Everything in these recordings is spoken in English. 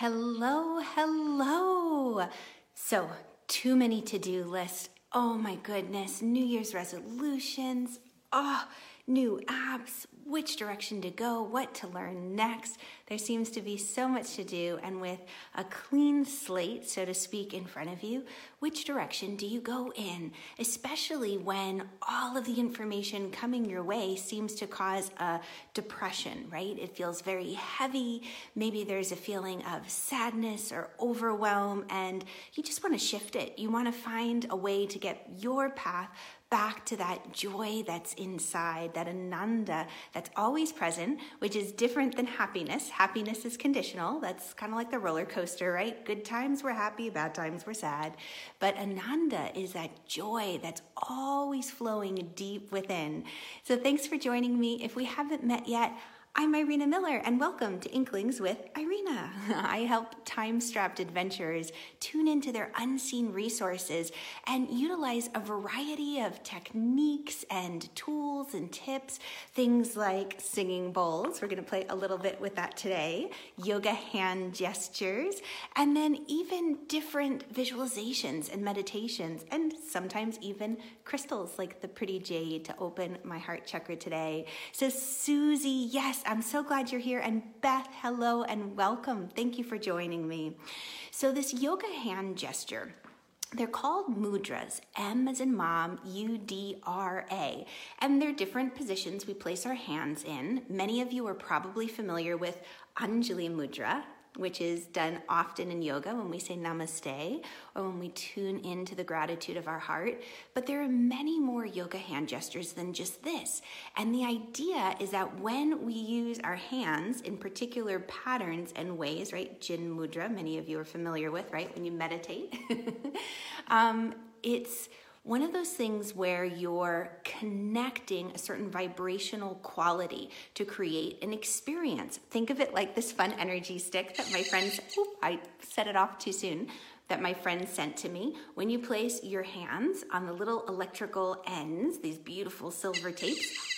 Hello, hello. So, too many to do lists. Oh my goodness, New Year's resolutions. Oh, new apps, which direction to go, what to learn next. There seems to be so much to do, and with a clean slate, so to speak, in front of you, which direction do you go in? Especially when all of the information coming your way seems to cause a depression, right? It feels very heavy. Maybe there's a feeling of sadness or overwhelm, and you just want to shift it. You want to find a way to get your path back to that joy that's inside, that ananda that's always present, which is different than happiness. Happiness is conditional. That's kind of like the roller coaster, right? Good times we're happy, bad times we're sad. But ananda is that joy that's always flowing deep within. So thanks for joining me. If we haven't met yet, I'm Irena Miller, and welcome to Inklings with Irena. I help time strapped adventurers tune into their unseen resources and utilize a variety of techniques and tools and tips. Things like singing bowls, we're going to play a little bit with that today, yoga hand gestures, and then even different visualizations and meditations, and sometimes even crystals like the pretty jade to open my heart chakra today. So, Susie, yes, I'm so glad you're here. And Beth, hello and welcome. Thank you for joining me. So, this yoga hand gesture. They're called mudras, M as in mom, U D R A, and they're different positions we place our hands in. Many of you are probably familiar with Anjali Mudra, which is done often in yoga when we say namaste or when we tune into the gratitude of our heart. But there are many more yoga hand gestures than just this. And the idea is that when we use our hands in particular patterns and ways, right? Jin Mudra, many of you are familiar with, right? When you meditate, um, it's one of those things where you're connecting a certain vibrational quality to create an experience. Think of it like this fun energy stick that my friends, oop, I set it off too soon, that my friend sent to me. When you place your hands on the little electrical ends, these beautiful silver tapes,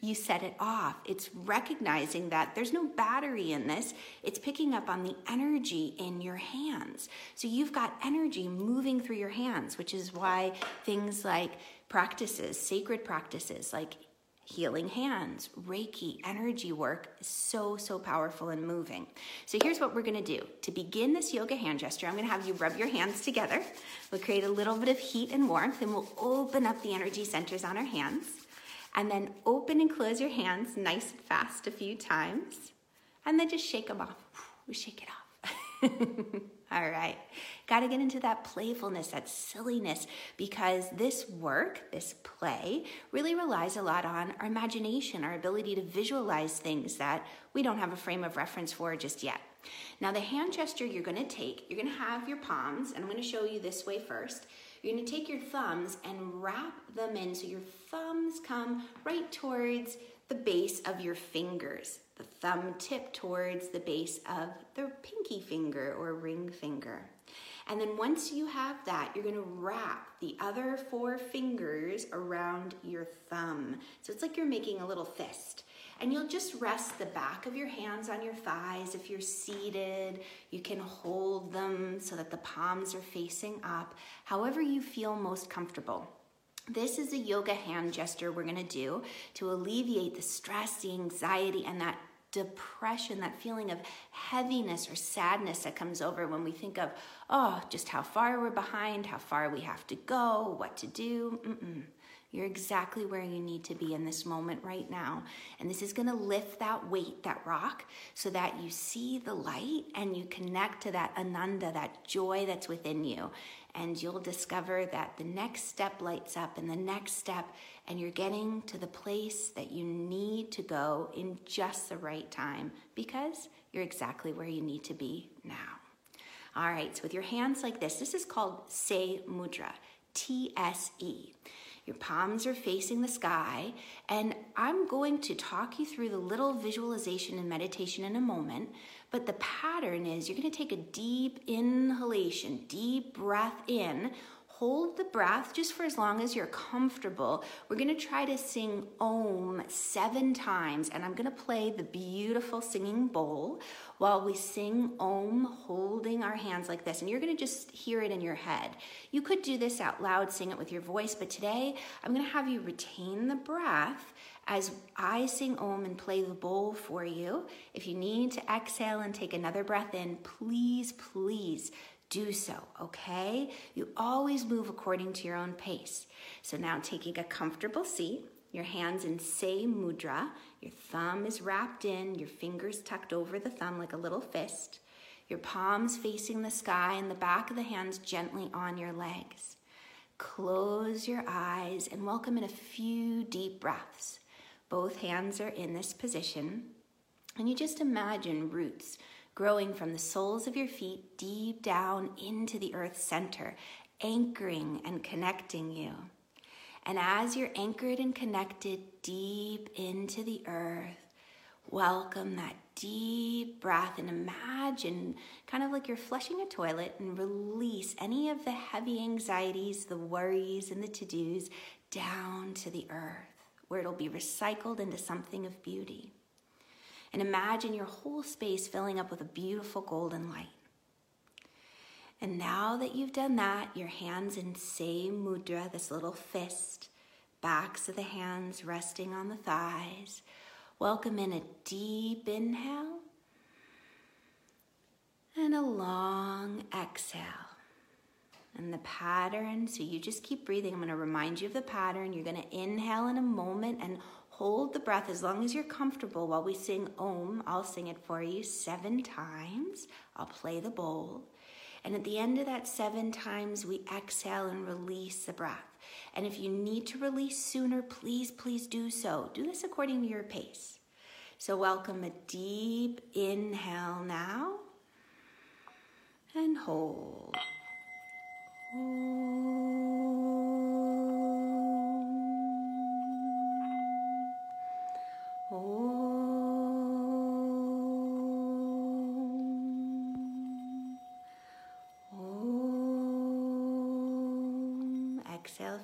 you set it off. It's recognizing that there's no battery in this. It's picking up on the energy in your hands. So you've got energy moving through your hands, which is why things like practices, sacred practices like healing hands, Reiki, energy work is so, so powerful and moving. So here's what we're gonna do. To begin this yoga hand gesture, I'm gonna have you rub your hands together. We'll create a little bit of heat and warmth and we'll open up the energy centers on our hands. And then open and close your hands nice and fast a few times. And then just shake them off. We shake it off. All right. Got to get into that playfulness, that silliness, because this work, this play, really relies a lot on our imagination, our ability to visualize things that we don't have a frame of reference for just yet. Now, the hand gesture you're going to take, you're going to have your palms, and I'm going to show you this way first. You're to take your thumbs and wrap them in so your thumbs come right towards the base of your fingers. The thumb tip towards the base of the pinky finger or ring finger. And then once you have that, you're gonna wrap the other four fingers around your thumb. So it's like you're making a little fist. And you'll just rest the back of your hands on your thighs. If you're seated, you can hold them so that the palms are facing up, however you feel most comfortable. This is a yoga hand gesture we're gonna do to alleviate the stress, the anxiety, and that depression, that feeling of heaviness or sadness that comes over when we think of, oh, just how far we're behind, how far we have to go, what to do. Mm-mm. You're exactly where you need to be in this moment right now. And this is going to lift that weight, that rock, so that you see the light and you connect to that ananda, that joy that's within you. And you'll discover that the next step lights up and the next step, and you're getting to the place that you need to go in just the right time because you're exactly where you need to be now. All right, so with your hands like this, this is called Tse Mudra, T S E. Your palms are facing the sky, and I'm going to talk you through the little visualization and meditation in a moment. But the pattern is you're going to take a deep inhalation, deep breath in, hold the breath just for as long as you're comfortable. We're gonna try to sing Om seven times, and I'm gonna play the beautiful singing bowl while we sing Om, holding our hands like this. And you're gonna just hear it in your head. You could do this out loud, sing it with your voice, but today I'm gonna have you retain the breath as I sing Om and play the bowl for you. If you need to exhale and take another breath in, please, please do so, okay? You always move according to your own pace. So now taking a comfortable seat, your hands in Tse Mudra, your thumb is wrapped in, your fingers tucked over the thumb like a little fist, your palms facing the sky, and the back of the hands gently on your legs. Close your eyes and welcome in a few deep breaths. Both hands are in this position, and you just imagine roots growing from the soles of your feet deep down into the earth's center, anchoring and connecting you. And as you're anchored and connected deep into the earth, welcome that deep breath and imagine kind of like you're flushing a toilet and release any of the heavy anxieties, the worries, and the to dos down to the earth where it'll be recycled into something of beauty and imagine your whole space filling up with a beautiful golden light. And now that you've done that, your hands in Tse Mudra, this little fist, backs of the hands resting on the thighs. Welcome in a deep inhale and a long exhale. And the pattern, so you just keep breathing. I'm going to remind you of the pattern. You're going to inhale in a moment and hold the breath as long as you're comfortable while we sing Om. I'll sing it for you seven times. I'll play the bowl. And at the end of that seven times, we exhale and release the breath. And if you need to release sooner, please, please do so. Do this according to your pace. So, welcome a deep inhale now and hold.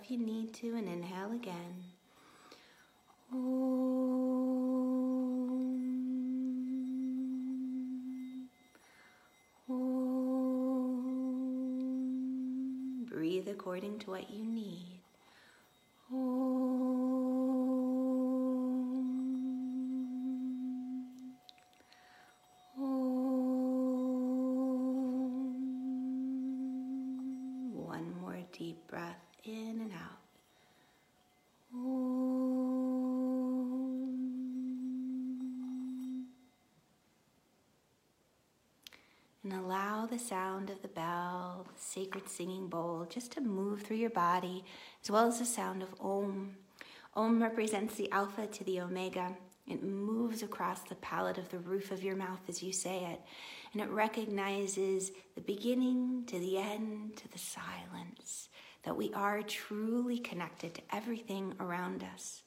If you need to and inhale again. Breathe according to what you need. One more deep breath in and out. And allow the sound of the bell, the sacred singing bowl, just to move through your body, as well as the sound of Om. Om represents the Alpha to the Omega. It moves across the palate of the roof of your mouth as you say it, and it recognizes the beginning to the end to the silence that we are truly connected to everything around us.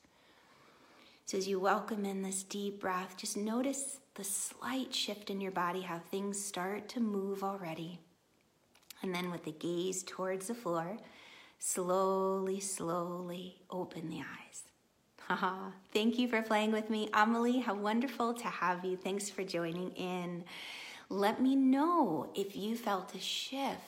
So, as you welcome in this deep breath, just notice the slight shift in your body, how things start to move already. And then, with the gaze towards the floor, slowly, slowly open the eyes. Haha, thank you for playing with me. Amelie, how wonderful to have you. Thanks for joining in. Let me know if you felt a shift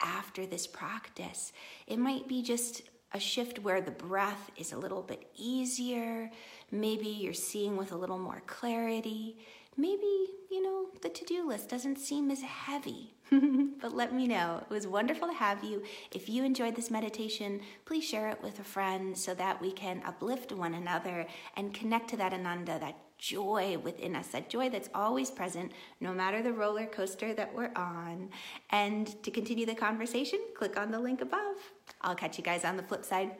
after this practice. It might be just a shift where the breath is a little bit easier. Maybe you're seeing with a little more clarity. Maybe, you know, the to do list doesn't seem as heavy. but let me know. It was wonderful to have you. If you enjoyed this meditation, please share it with a friend so that we can uplift one another and connect to that ananda, that joy within us, that joy that's always present, no matter the roller coaster that we're on. And to continue the conversation, click on the link above. I'll catch you guys on the flip side.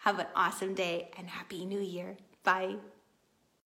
Have an awesome day and Happy New Year. Bye.